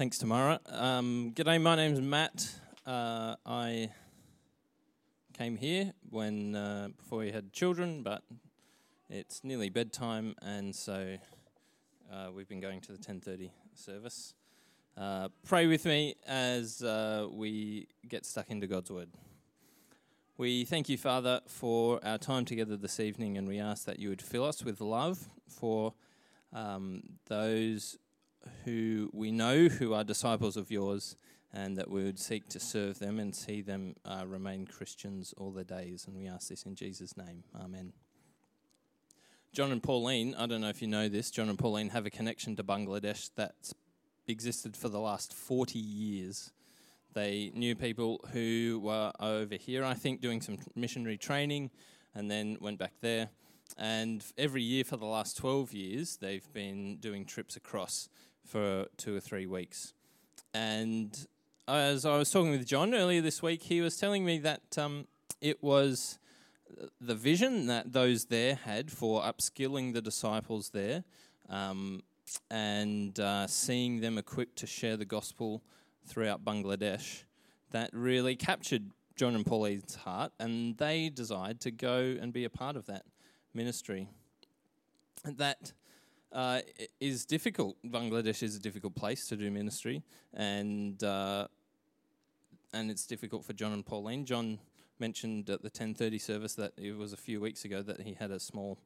Thanks, Tamara. Um, g'day, my name's Matt. Uh, I came here when uh, before we had children, but it's nearly bedtime, and so uh, we've been going to the 10:30 service. Uh, pray with me as uh, we get stuck into God's word. We thank you, Father, for our time together this evening, and we ask that you would fill us with love for um, those who we know who are disciples of yours, and that we would seek to serve them and see them uh, remain Christians all their days. And we ask this in Jesus' name. Amen. John and Pauline, I don't know if you know this, John and Pauline have a connection to Bangladesh that's existed for the last 40 years. They knew people who were over here, I think, doing some missionary training, and then went back there. And every year for the last 12 years, they've been doing trips across for two or three weeks. And as I was talking with John earlier this week, he was telling me that um, it was the vision that those there had for upskilling the disciples there um, and uh, seeing them equipped to share the gospel throughout Bangladesh that really captured John and Pauline's heart, and they desired to go and be a part of that ministry. That uh, is difficult. Bangladesh is a difficult place to do ministry, and uh, and it's difficult for John and Pauline. John mentioned at the 10:30 service that it was a few weeks ago that he had a small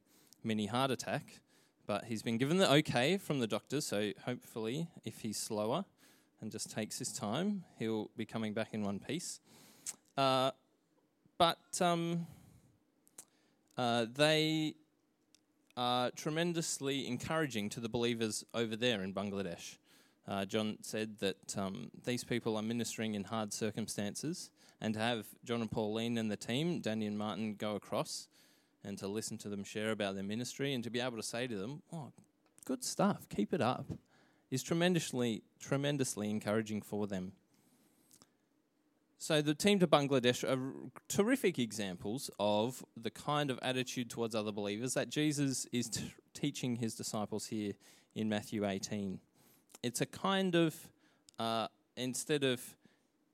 mini heart attack, but he's been given the okay from the doctors. So hopefully, if he's slower and just takes his time, he'll be coming back in one piece. Uh, but um, uh, they are tremendously encouraging to the believers over there in Bangladesh. Uh, John said that um, these people are ministering in hard circumstances, and to have John and Pauline and the team, Danny and Martin, go across and to listen to them share about their ministry and to be able to say to them, "Oh, good stuff, keep it up," is tremendously, tremendously encouraging for them. So the team to Bangladesh are terrific examples of the kind of attitude towards other believers that Jesus is t- teaching his disciples here in Matthew 18. It's a kind of, uh, instead of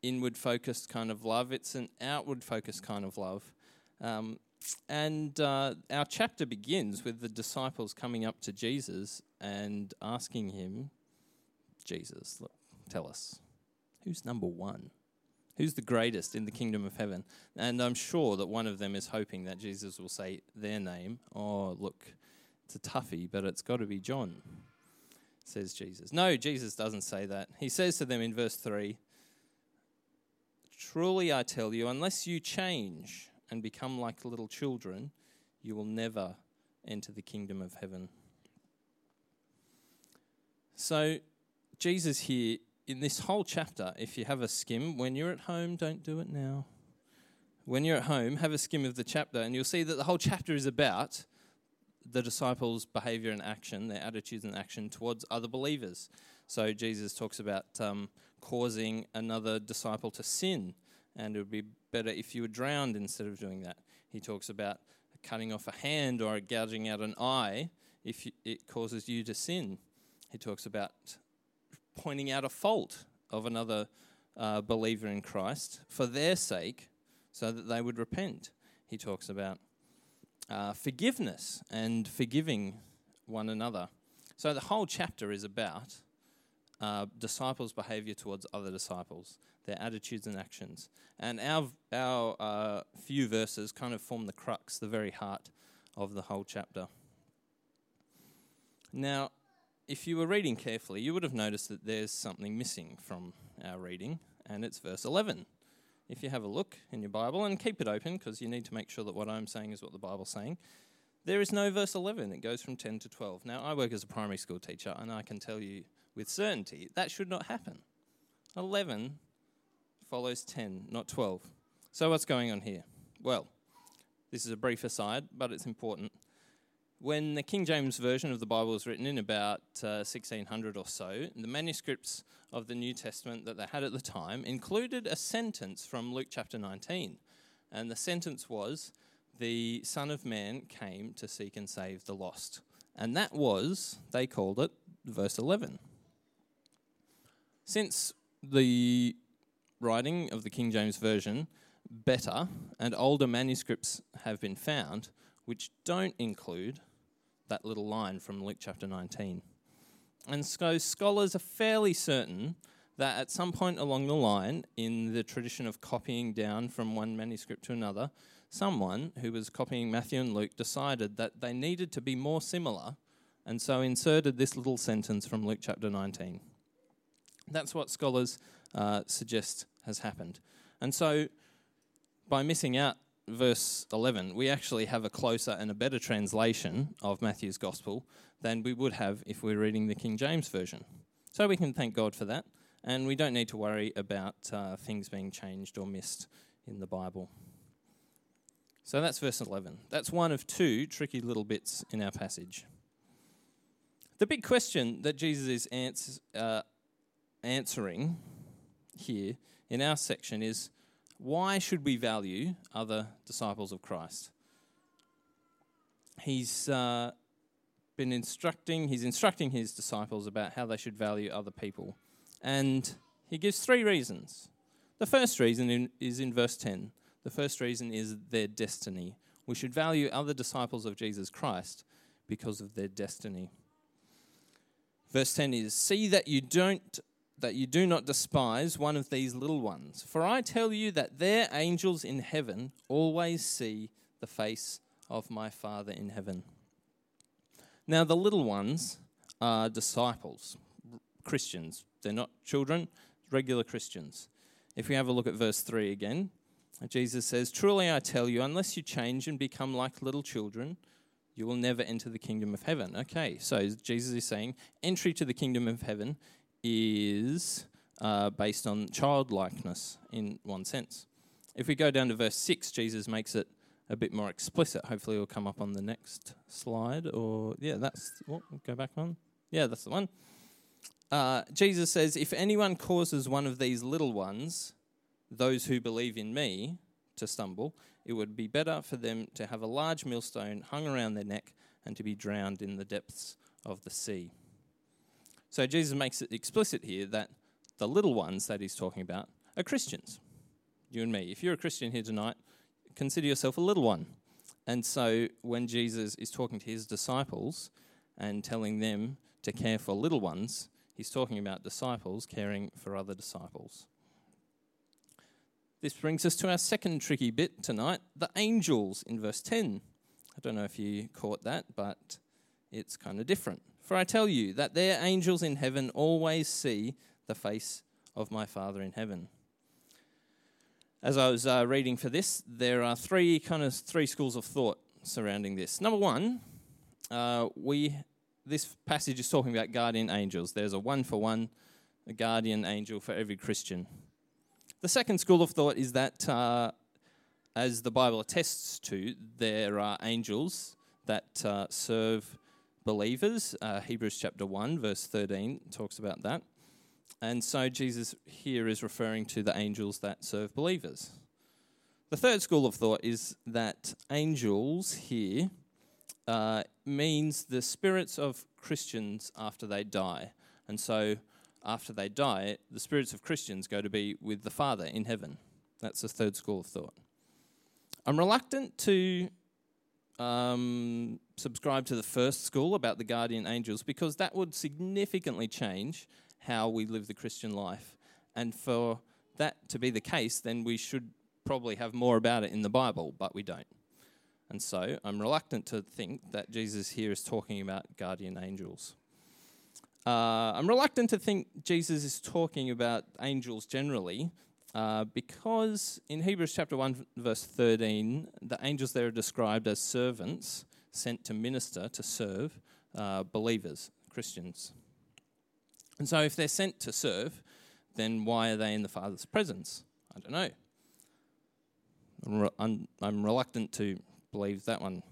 inward focused kind of love, it's an outward focused kind of love. Um, and uh, our chapter begins with the disciples coming up to Jesus and asking him, Jesus, look, tell us, who's number one? Who's the greatest in the kingdom of heaven? And I'm sure that one of them is hoping that Jesus will say their name. Oh, look, it's a toughie, but it's got to be John, says Jesus. No, Jesus doesn't say that. He says to them in verse 3 Truly I tell you, unless you change and become like little children, you will never enter the kingdom of heaven. So, Jesus here in this whole chapter, if you have a skim, when you're at home, don't do it now. When you're at home, have a skim of the chapter, and you'll see that the whole chapter is about the disciples' behavior and action, their attitudes and action towards other believers. So Jesus talks about um, causing another disciple to sin, and it would be better if you were drowned instead of doing that. He talks about cutting off a hand or gouging out an eye if it causes you to sin. He talks about pointing out a fault of another uh, believer in Christ for their sake so that they would repent. He talks about uh, forgiveness and forgiving one another. So the whole chapter is about uh, disciples' behavior towards other disciples, their attitudes and actions. And our, our uh, few verses kind of form the crux, the very heart of the whole chapter. Now, if you were reading carefully, you would have noticed that there's something missing from our reading, and it's verse 11. If you have a look in your Bible and keep it open because you need to make sure that what I'm saying is what the Bible's saying, there is no verse 11. It goes from 10 to 12. Now, I work as a primary school teacher, and I can tell you with certainty that should not happen. 11 follows 10, not 12. So, what's going on here? Well, this is a brief aside, but it's important when the King James Version of the Bible was written in about uh, 1600 or so, the manuscripts of the New Testament that they had at the time included a sentence from Luke chapter 19. And the sentence was, The Son of Man came to seek and save the lost. And that was, they called it, verse 11. Since the writing of the King James Version, better and older manuscripts have been found which don't include that little line from Luke chapter 19. And so scholars are fairly certain that at some point along the line, in the tradition of copying down from one manuscript to another, someone who was copying Matthew and Luke decided that they needed to be more similar and so inserted this little sentence from Luke chapter 19. That's what scholars uh, suggest has happened. And so, by missing out verse 11, we actually have a closer and a better translation of Matthew's gospel than we would have if we we're reading the King James Version. So, we can thank God for that, and we don't need to worry about uh, things being changed or missed in the Bible. So, that's verse 11. That's one of two tricky little bits in our passage. The big question that Jesus is uh, answering here in our section is why should we value other disciples of Christ? He's uh, been instructing, he's instructing his disciples about how they should value other people. And he gives three reasons. The first reason in, is in verse 10. The first reason is their destiny. We should value other disciples of Jesus Christ because of their destiny. Verse 10 is See that you don't that you do not despise one of these little ones. For I tell you that their angels in heaven always see the face of my Father in heaven. Now, the little ones are disciples, Christians. They're not children, regular Christians. If we have a look at verse 3 again, Jesus says, Truly I tell you, unless you change and become like little children, you will never enter the kingdom of heaven. Okay, so Jesus is saying entry to the kingdom of heaven is uh, based on childlikeness in one sense. If we go down to verse 6, Jesus makes it a bit more explicit. Hopefully, it'll come up on the next slide. Or, yeah, that's, what, go back on. Yeah, that's the one. Uh, Jesus says, If anyone causes one of these little ones, those who believe in me, to stumble, it would be better for them to have a large millstone hung around their neck and to be drowned in the depths of the sea. So Jesus makes it explicit here that the little ones that he's talking about are Christians. You and me. If you're a Christian here tonight, consider yourself a little one. And so when Jesus is talking to his disciples and telling them to care for little ones, he's talking about disciples caring for other disciples. This brings us to our second tricky bit tonight the angels in verse 10. I don't know if you caught that, but it's kind of different. For I tell you that their angels in heaven always see the face of my Father in heaven. As I was uh, reading for this, there are three kind of three schools of thought surrounding this. Number one, uh, we this passage is talking about guardian angels. There's a one for one, a guardian angel for every Christian. The second school of thought is that, uh, as the Bible attests to, there are angels that uh, serve believers. Uh, Hebrews chapter 1, verse 13 talks about that. And so Jesus here is referring to the angels that serve believers. The third school of thought is that angels here uh, means the spirits of Christians after they die. And so after they die, the spirits of Christians go to be with the Father in heaven. That's the third school of thought. I'm reluctant to um, subscribe to the first school about the guardian angels because that would significantly change how we live the Christian life. And for that to be the case, then we should probably have more about it in the Bible, but we don't. And so I'm reluctant to think that Jesus here is talking about guardian angels. Uh, I'm reluctant to think Jesus is talking about angels generally, uh, because in Hebrews chapter 1, verse 13, the angels there are described as servants sent to minister, to serve uh, believers, Christians. And so, if they're sent to serve, then why are they in the Father's presence? I don't know. I'm, re- I'm, I'm reluctant to believe that one.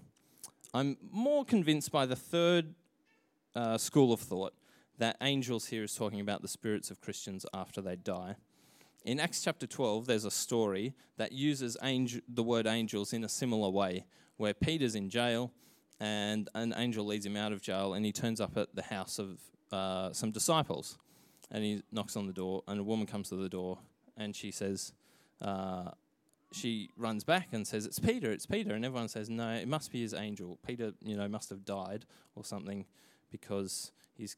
I'm more convinced by the third uh, school of thought, that angels here is talking about the spirits of Christians after they die. In Acts chapter 12, there's a story that uses angel, the word angels in a similar way, where Peter's in jail and an angel leads him out of jail and he turns up at the house of uh, some disciples. and he knocks on the door, and a woman comes to the door, and she says, uh, she runs back and says, "It's Peter, it's Peter," and everyone says, "No, it must be his angel. Peter, you know, must have died or something because he's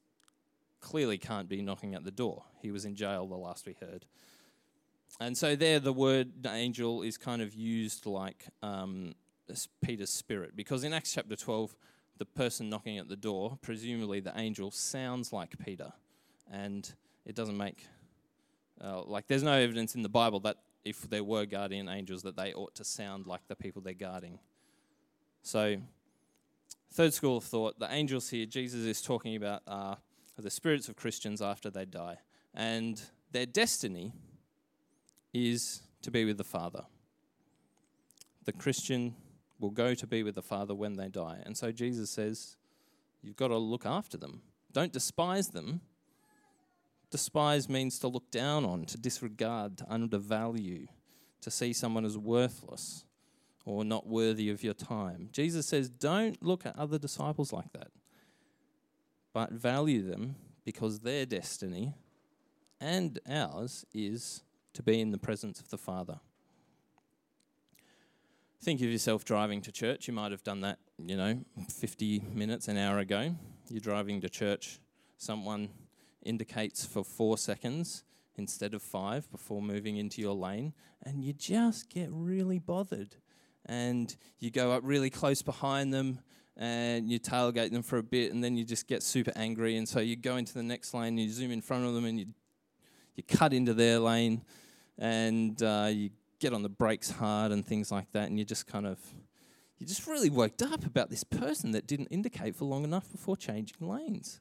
clearly can't be knocking at the door. He was in jail the last we heard." And so there, the word angel is kind of used like um, Peter's spirit, because in Acts chapter twelve, the person knocking at the door, presumably the angel, sounds like Peter, and it doesn't make uh, like there's no evidence in the Bible that if there were guardian angels, that they ought to sound like the people they're guarding. So, third school of thought, the angels here, Jesus is talking about uh, the spirits of Christians after they die. And their destiny is to be with the Father. The Christian will go to be with the Father when they die. And so Jesus says, You've got to look after them. Don't despise them, Despise means to look down on, to disregard, to undervalue, to see someone as worthless or not worthy of your time. Jesus says, don't look at other disciples like that, but value them because their destiny and ours is to be in the presence of the Father. Think of yourself driving to church. You might have done that, you know, 50 minutes, an hour ago. You're driving to church, someone indicates for four seconds instead of five before moving into your lane, and you just get really bothered. And you go up really close behind them and you tailgate them for a bit, and then you just get super angry. And so you go into the next lane, you zoom in front of them, and you, you cut into their lane, and uh, you get on the brakes hard and things like that, and you're just kind of. You're just really worked up about this person that didn't indicate for long enough before changing lanes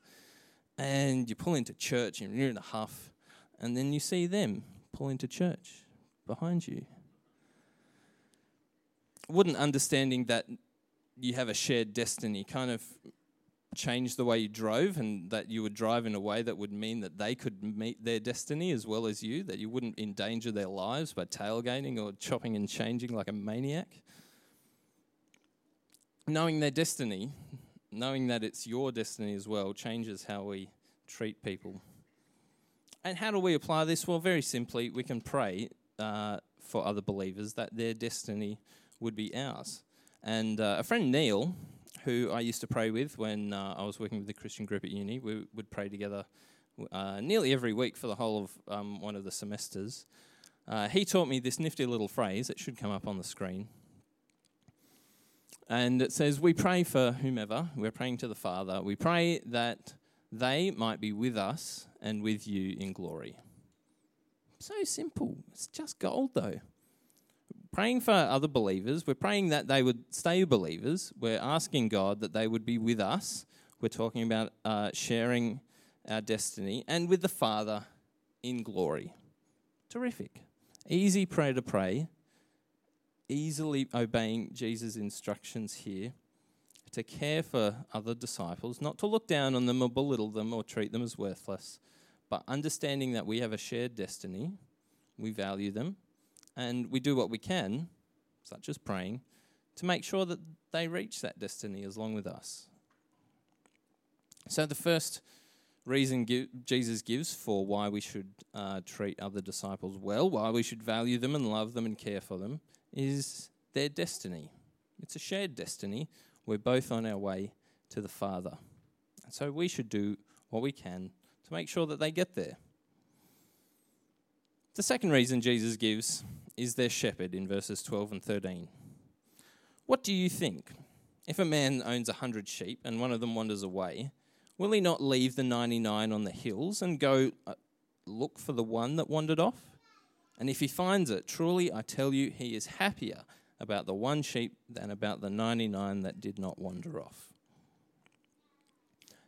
and you pull into church and you're in a huff, and then you see them pull into church behind you. Wouldn't understanding that you have a shared destiny kind of change the way you drove and that you would drive in a way that would mean that they could meet their destiny as well as you, that you wouldn't endanger their lives by tailgating or chopping and changing like a maniac? Knowing their destiny knowing that it's your destiny as well changes how we treat people. And how do we apply this? Well, very simply, we can pray uh, for other believers that their destiny would be ours. And uh, a friend, Neil, who I used to pray with when uh, I was working with the Christian group at uni, we would pray together uh, nearly every week for the whole of um, one of the semesters. Uh, he taught me this nifty little phrase. It should come up on the screen. And it says, We pray for whomever, we're praying to the Father. We pray that they might be with us and with you in glory. So simple. It's just gold, though. Praying for other believers, we're praying that they would stay believers. We're asking God that they would be with us. We're talking about uh, sharing our destiny and with the Father in glory. Terrific. Easy prayer to pray easily obeying Jesus' instructions here to care for other disciples, not to look down on them or belittle them or treat them as worthless, but understanding that we have a shared destiny, we value them, and we do what we can, such as praying, to make sure that they reach that destiny as long with us. So, the first reason Jesus gives for why we should uh, treat other disciples well, why we should value them and love them and care for them, is their destiny. It's a shared destiny. We're both on our way to the Father. And so we should do what we can to make sure that they get there. The second reason Jesus gives is their shepherd in verses 12 and 13. What do you think? If a man owns a hundred sheep and one of them wanders away, will he not leave the 99 on the hills and go uh, look for the one that wandered off? And if he finds it, truly I tell you, he is happier about the one sheep than about the 99 that did not wander off.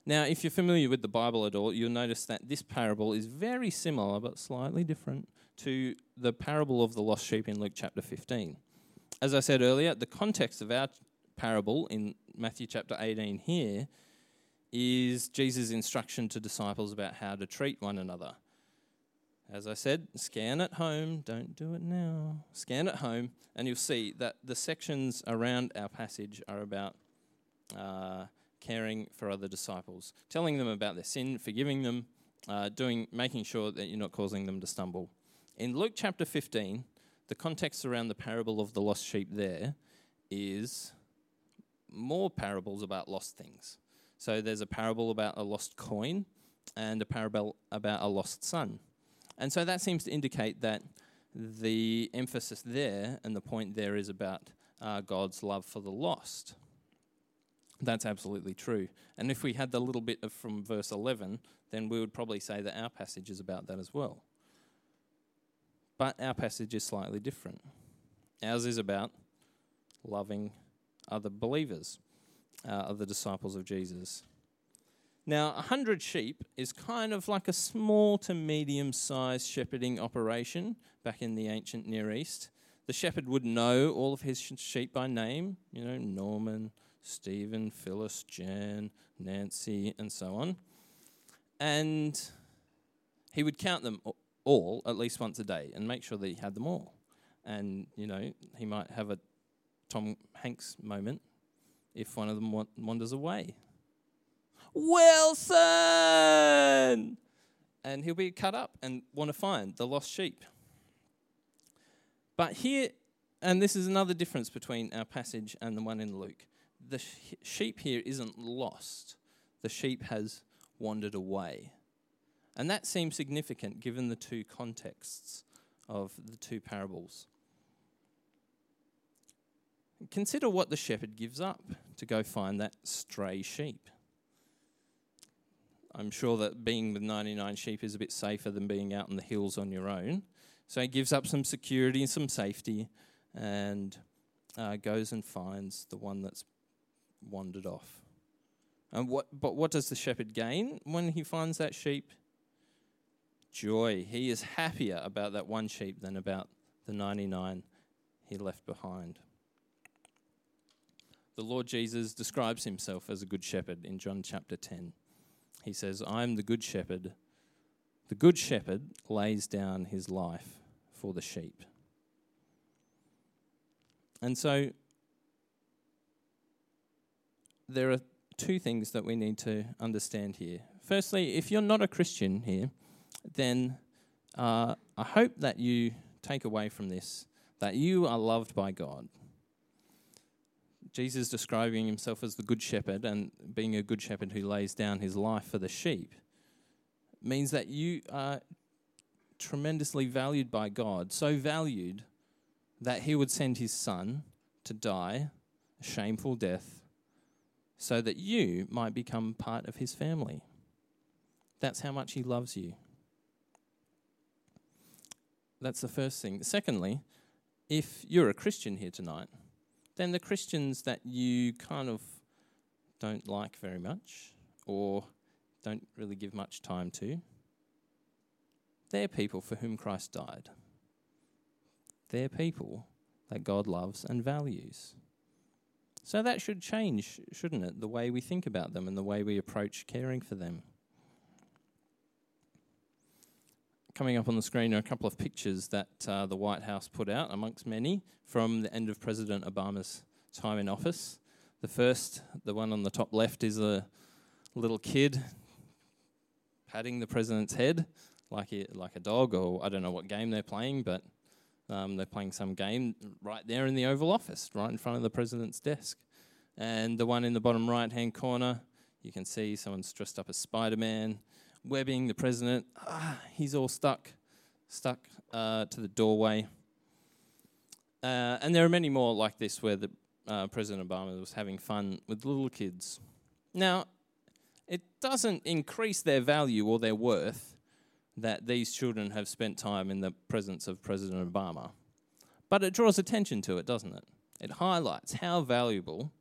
Now, if you're familiar with the Bible at all, you'll notice that this parable is very similar but slightly different to the parable of the lost sheep in Luke chapter 15. As I said earlier, the context of our parable in Matthew chapter 18 here is Jesus' instruction to disciples about how to treat one another. As I said, scan at home, don't do it now. Scan at home, and you'll see that the sections around our passage are about uh, caring for other disciples, telling them about their sin, forgiving them, uh, doing, making sure that you're not causing them to stumble. In Luke chapter 15, the context around the parable of the lost sheep there is more parables about lost things. So there's a parable about a lost coin and a parable about a lost son. And so that seems to indicate that the emphasis there and the point there is about uh, God's love for the lost. That's absolutely true. And if we had the little bit of from verse 11, then we would probably say that our passage is about that as well. But our passage is slightly different. Ours is about loving other believers, uh, other disciples of Jesus. Now, a hundred sheep is kind of like a small to medium sized shepherding operation back in the ancient Near East. The shepherd would know all of his sheep by name, you know, Norman, Stephen, Phyllis, Jan, Nancy, and so on. And he would count them all at least once a day and make sure that he had them all. And, you know, he might have a Tom Hanks moment if one of them wanders away Wilson! And he'll be cut up and want to find the lost sheep. But here, and this is another difference between our passage and the one in Luke. The sh- sheep here isn't lost, the sheep has wandered away. And that seems significant given the two contexts of the two parables. Consider what the shepherd gives up to go find that stray sheep. I'm sure that being with 99 sheep is a bit safer than being out in the hills on your own. So he gives up some security and some safety and uh, goes and finds the one that's wandered off. And what, but what does the shepherd gain when he finds that sheep? Joy. He is happier about that one sheep than about the 99 he left behind. The Lord Jesus describes himself as a good shepherd in John chapter 10. He says, I'm the good shepherd. The good shepherd lays down his life for the sheep. And so there are two things that we need to understand here. Firstly, if you're not a Christian here, then uh, I hope that you take away from this that you are loved by God. Jesus describing himself as the good shepherd and being a good shepherd who lays down his life for the sheep means that you are tremendously valued by God, so valued that he would send his son to die a shameful death so that you might become part of his family. That's how much he loves you. That's the first thing. Secondly, if you're a Christian here tonight, then the Christians that you kind of don't like very much or don't really give much time to, they're people for whom Christ died. They're people that God loves and values. So that should change, shouldn't it? The way we think about them and the way we approach caring for them. Coming up on the screen are a couple of pictures that uh, the White House put out, amongst many, from the end of President Obama's time in office. The first, the one on the top left, is a little kid patting the president's head like a, like a dog, or I don't know what game they're playing, but um, they're playing some game right there in the Oval Office, right in front of the president's desk. And the one in the bottom right hand corner, you can see someone's dressed up as Spider Man webbing the president. Ah, he's all stuck, stuck uh, to the doorway. Uh, and there are many more like this where the uh, President Obama was having fun with little kids. Now, it doesn't increase their value or their worth that these children have spent time in the presence of President Obama, but it draws attention to it, doesn't it? It highlights how valuable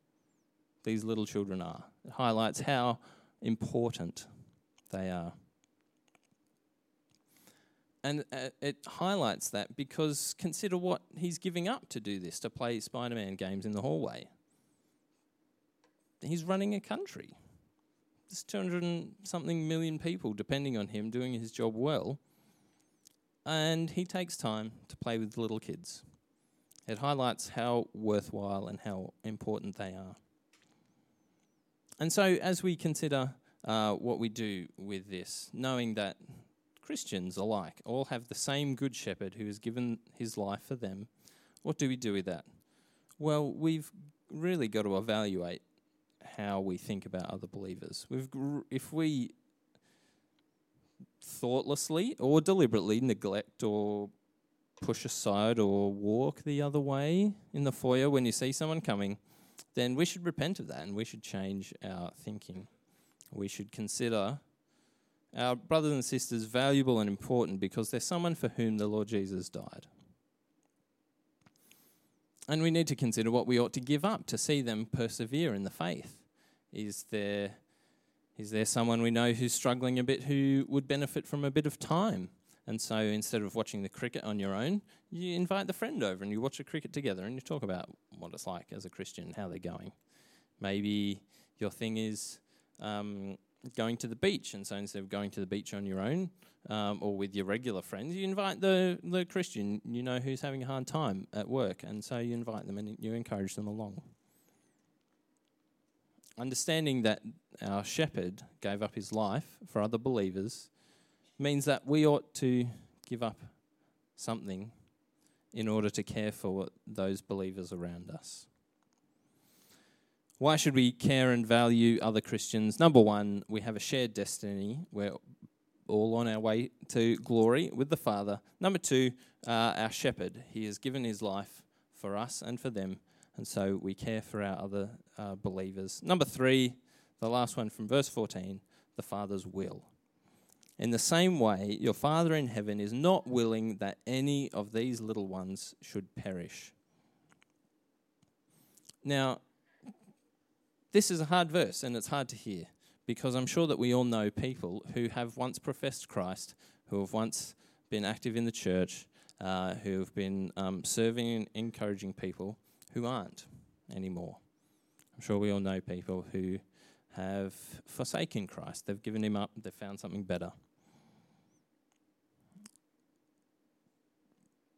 these little children are. It highlights how important they are. And uh, it highlights that because consider what he's giving up to do this, to play Spider Man games in the hallway. He's running a country. There's 200 something million people depending on him doing his job well. And he takes time to play with little kids. It highlights how worthwhile and how important they are. And so, as we consider uh, what we do with this, knowing that Christians alike all have the same Good Shepherd who has given his life for them. What do we do with that? Well, we've really got to evaluate how we think about other believers. We've, if we thoughtlessly or deliberately neglect or push aside or walk the other way in the foyer when you see someone coming, then we should repent of that and we should change our thinking. We should consider our brothers and sisters valuable and important because they're someone for whom the Lord Jesus died. And we need to consider what we ought to give up to see them persevere in the faith. Is there, is there someone we know who's struggling a bit who would benefit from a bit of time? And so instead of watching the cricket on your own, you invite the friend over and you watch the cricket together and you talk about what it's like as a Christian, how they're going. Maybe your thing is um, going to the beach, and so instead of going to the beach on your own um, or with your regular friends, you invite the, the Christian you know who's having a hard time at work, and so you invite them and you encourage them along. Understanding that our shepherd gave up his life for other believers means that we ought to give up something in order to care for those believers around us. Why should we care and value other Christians? Number one, we have a shared destiny. We're all on our way to glory with the Father. Number two, uh, our shepherd. He has given his life for us and for them, and so we care for our other uh, believers. Number three, the last one from verse 14, the Father's will. In the same way, your Father in heaven is not willing that any of these little ones should perish. Now, this is a hard verse and it's hard to hear because I'm sure that we all know people who have once professed Christ, who have once been active in the church, uh, who have been um, serving and encouraging people who aren't anymore. I'm sure we all know people who have forsaken Christ. They've given him up, they've found something better.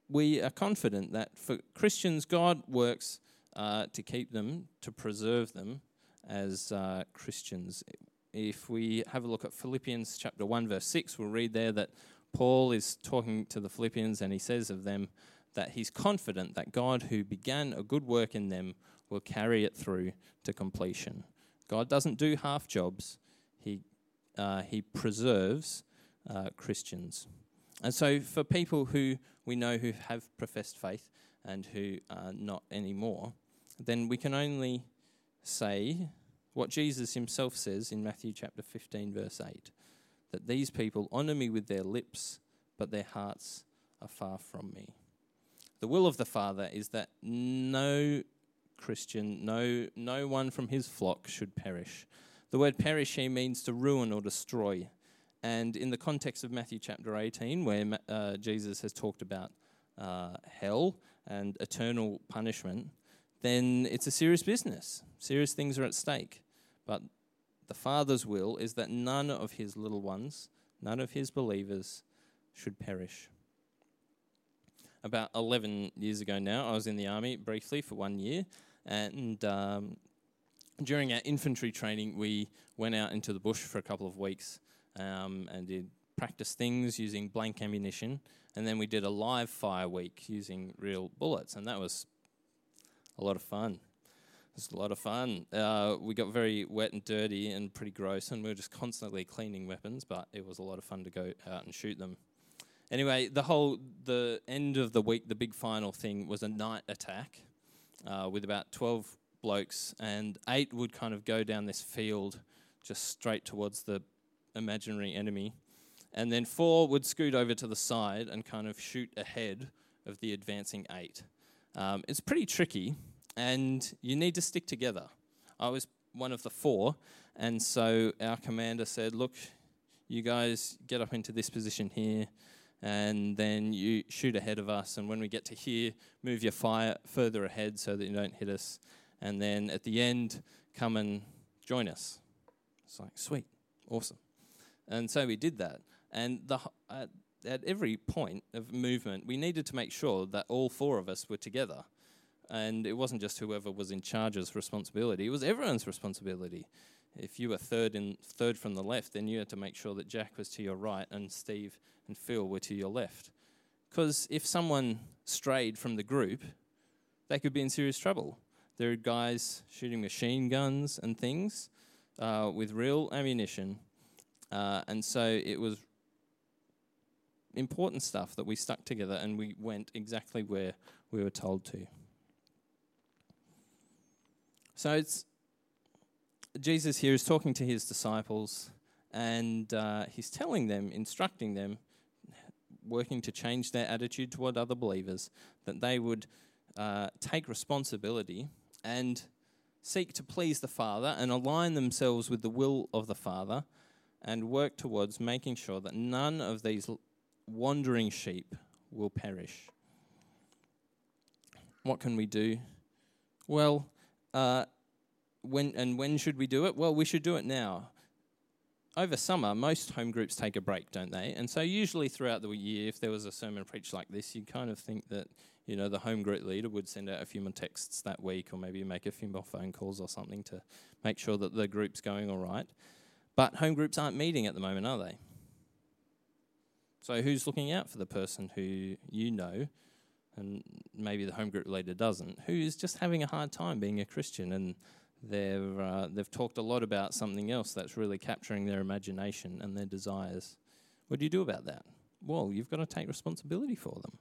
We are confident that for Christians, God works uh, to keep them, to preserve them as uh, Christians. If we have a look at Philippians chapter 1, verse 6, we'll read there that Paul is talking to the Philippians and he says of them that he's confident that God, who began a good work in them, will carry it through to completion. God doesn't do half jobs, He, uh, he preserves uh, Christians. And so, for people who we know who have professed faith and who are not anymore, then we can only say what Jesus himself says in Matthew chapter 15, verse 8 that these people honour me with their lips, but their hearts are far from me. The will of the Father is that no Christian, no, no one from his flock should perish. The word perish here means to ruin or destroy. And in the context of Matthew chapter 18, where uh, Jesus has talked about uh, hell and eternal punishment, then it's a serious business. Serious things are at stake. But the Father's will is that none of his little ones, none of his believers, should perish about 11 years ago now, I was in the army briefly for one year, and um, during our infantry training, we went out into the bush for a couple of weeks um, and did practice things using blank ammunition. And then we did a live fire week using real bullets, and that was a lot of fun. It was a lot of fun. Uh, we got very wet and dirty and pretty gross, and we were just constantly cleaning weapons, but it was a lot of fun to go out and shoot them. Anyway, the whole the end of the week, the big final thing was a night attack uh, with about 12 blokes, and eight would kind of go down this field just straight towards the imaginary enemy. And then four would scoot over to the side and kind of shoot ahead of the advancing eight. Um, it's pretty tricky, and you need to stick together. I was one of the four, and so our commander said, Look, you guys get up into this position here and then you shoot ahead of us. And when we get to here, move your fire further ahead so that you don't hit us. And then at the end, come and join us. It's like, sweet, awesome. And so we did that. And the, at, at every point of movement, we needed to make sure that all four of us were together. And it wasn't just whoever was in charge's responsibility, it was everyone's responsibility. if you were third in third from the left, then you had to make sure that Jack was to your right and Steve and Phil were to your left. Because if someone strayed from the group, they could be in serious trouble. There are guys shooting machine guns and things uh, with real ammunition. Uh, and so it was important stuff that we stuck together and we went exactly where we were told to. So it's Jesus here is talking to his disciples and uh, he's telling them, instructing them, working to change their attitude toward other believers, that they would uh, take responsibility and seek to please the Father and align themselves with the will of the Father and work towards making sure that none of these wandering sheep will perish. What can we do? Well, uh, when and when should we do it? Well, we should do it now. Over summer, most home groups take a break, don't they? And so, usually throughout the year, if there was a sermon preached like this, you'd kind of think that you know the home group leader would send out a few more texts that week, or maybe make a few more phone calls or something to make sure that the group's going all right. But home groups aren't meeting at the moment, are they? So, who's looking out for the person who you know, and maybe the home group leader doesn't, who is just having a hard time being a Christian and They've, uh, they've talked a lot about something else that's really capturing their imagination and their desires. What do you do about that? Well, you've got to take responsibility for them.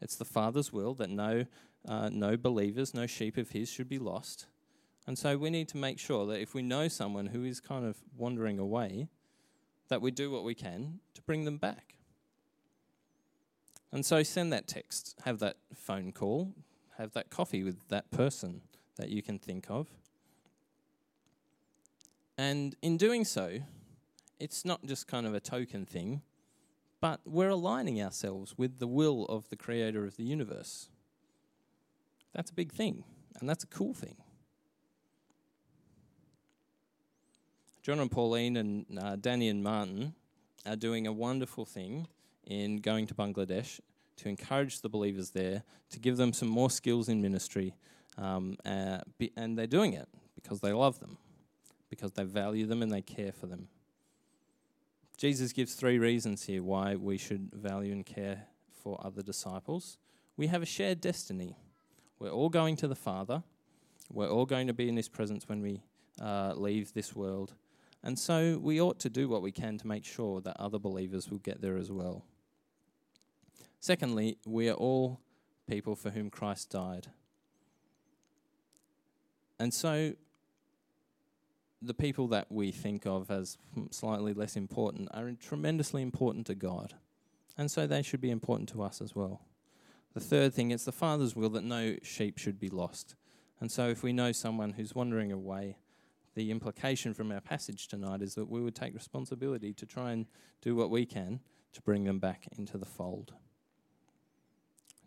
It's the Father's will that no, uh, no believers, no sheep of His should be lost. And so we need to make sure that if we know someone who is kind of wandering away, that we do what we can to bring them back. And so send that text, have that phone call, have that coffee with that person that you can think of. And in doing so, it's not just kind of a token thing, but we're aligning ourselves with the will of the creator of the universe. That's a big thing, and that's a cool thing. John and Pauline and uh, Danny and Martin are doing a wonderful thing in going to Bangladesh to encourage the believers there, to give them some more skills in ministry, um, uh, be, and they're doing it because they love them because they value them and they care for them. Jesus gives three reasons here why we should value and care for other disciples. We have a shared destiny. We're all going to the Father. We're all going to be in His presence when we uh, leave this world. And so we ought to do what we can to make sure that other believers will get there as well. Secondly, we are all people for whom Christ died. And so the people that we think of as slightly less important are tremendously important to God. And so they should be important to us as well. The third thing, it's the Father's will that no sheep should be lost. And so if we know someone who's wandering away, the implication from our passage tonight is that we would take responsibility to try and do what we can to bring them back into the fold.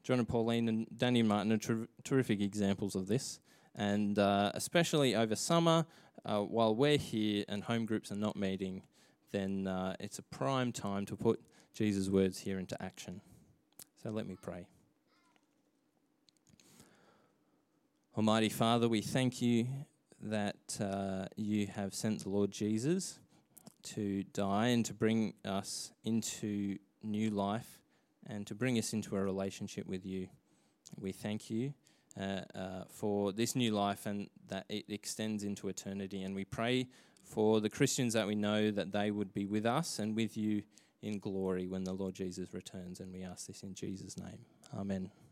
John and Pauline and Danny and Martin are ter- terrific examples of this. And uh, especially over summer, uh, while we're here and home groups are not meeting, then uh, it's a prime time to put Jesus' words here into action. So let me pray. Almighty Father, we thank you that uh, you have sent the Lord Jesus to die and to bring us into new life and to bring us into a relationship with you. We thank you uh, uh, for this new life and that it extends into eternity. And we pray for the Christians that we know that they would be with us and with you in glory when the Lord Jesus returns. And we ask this in Jesus' name. Amen.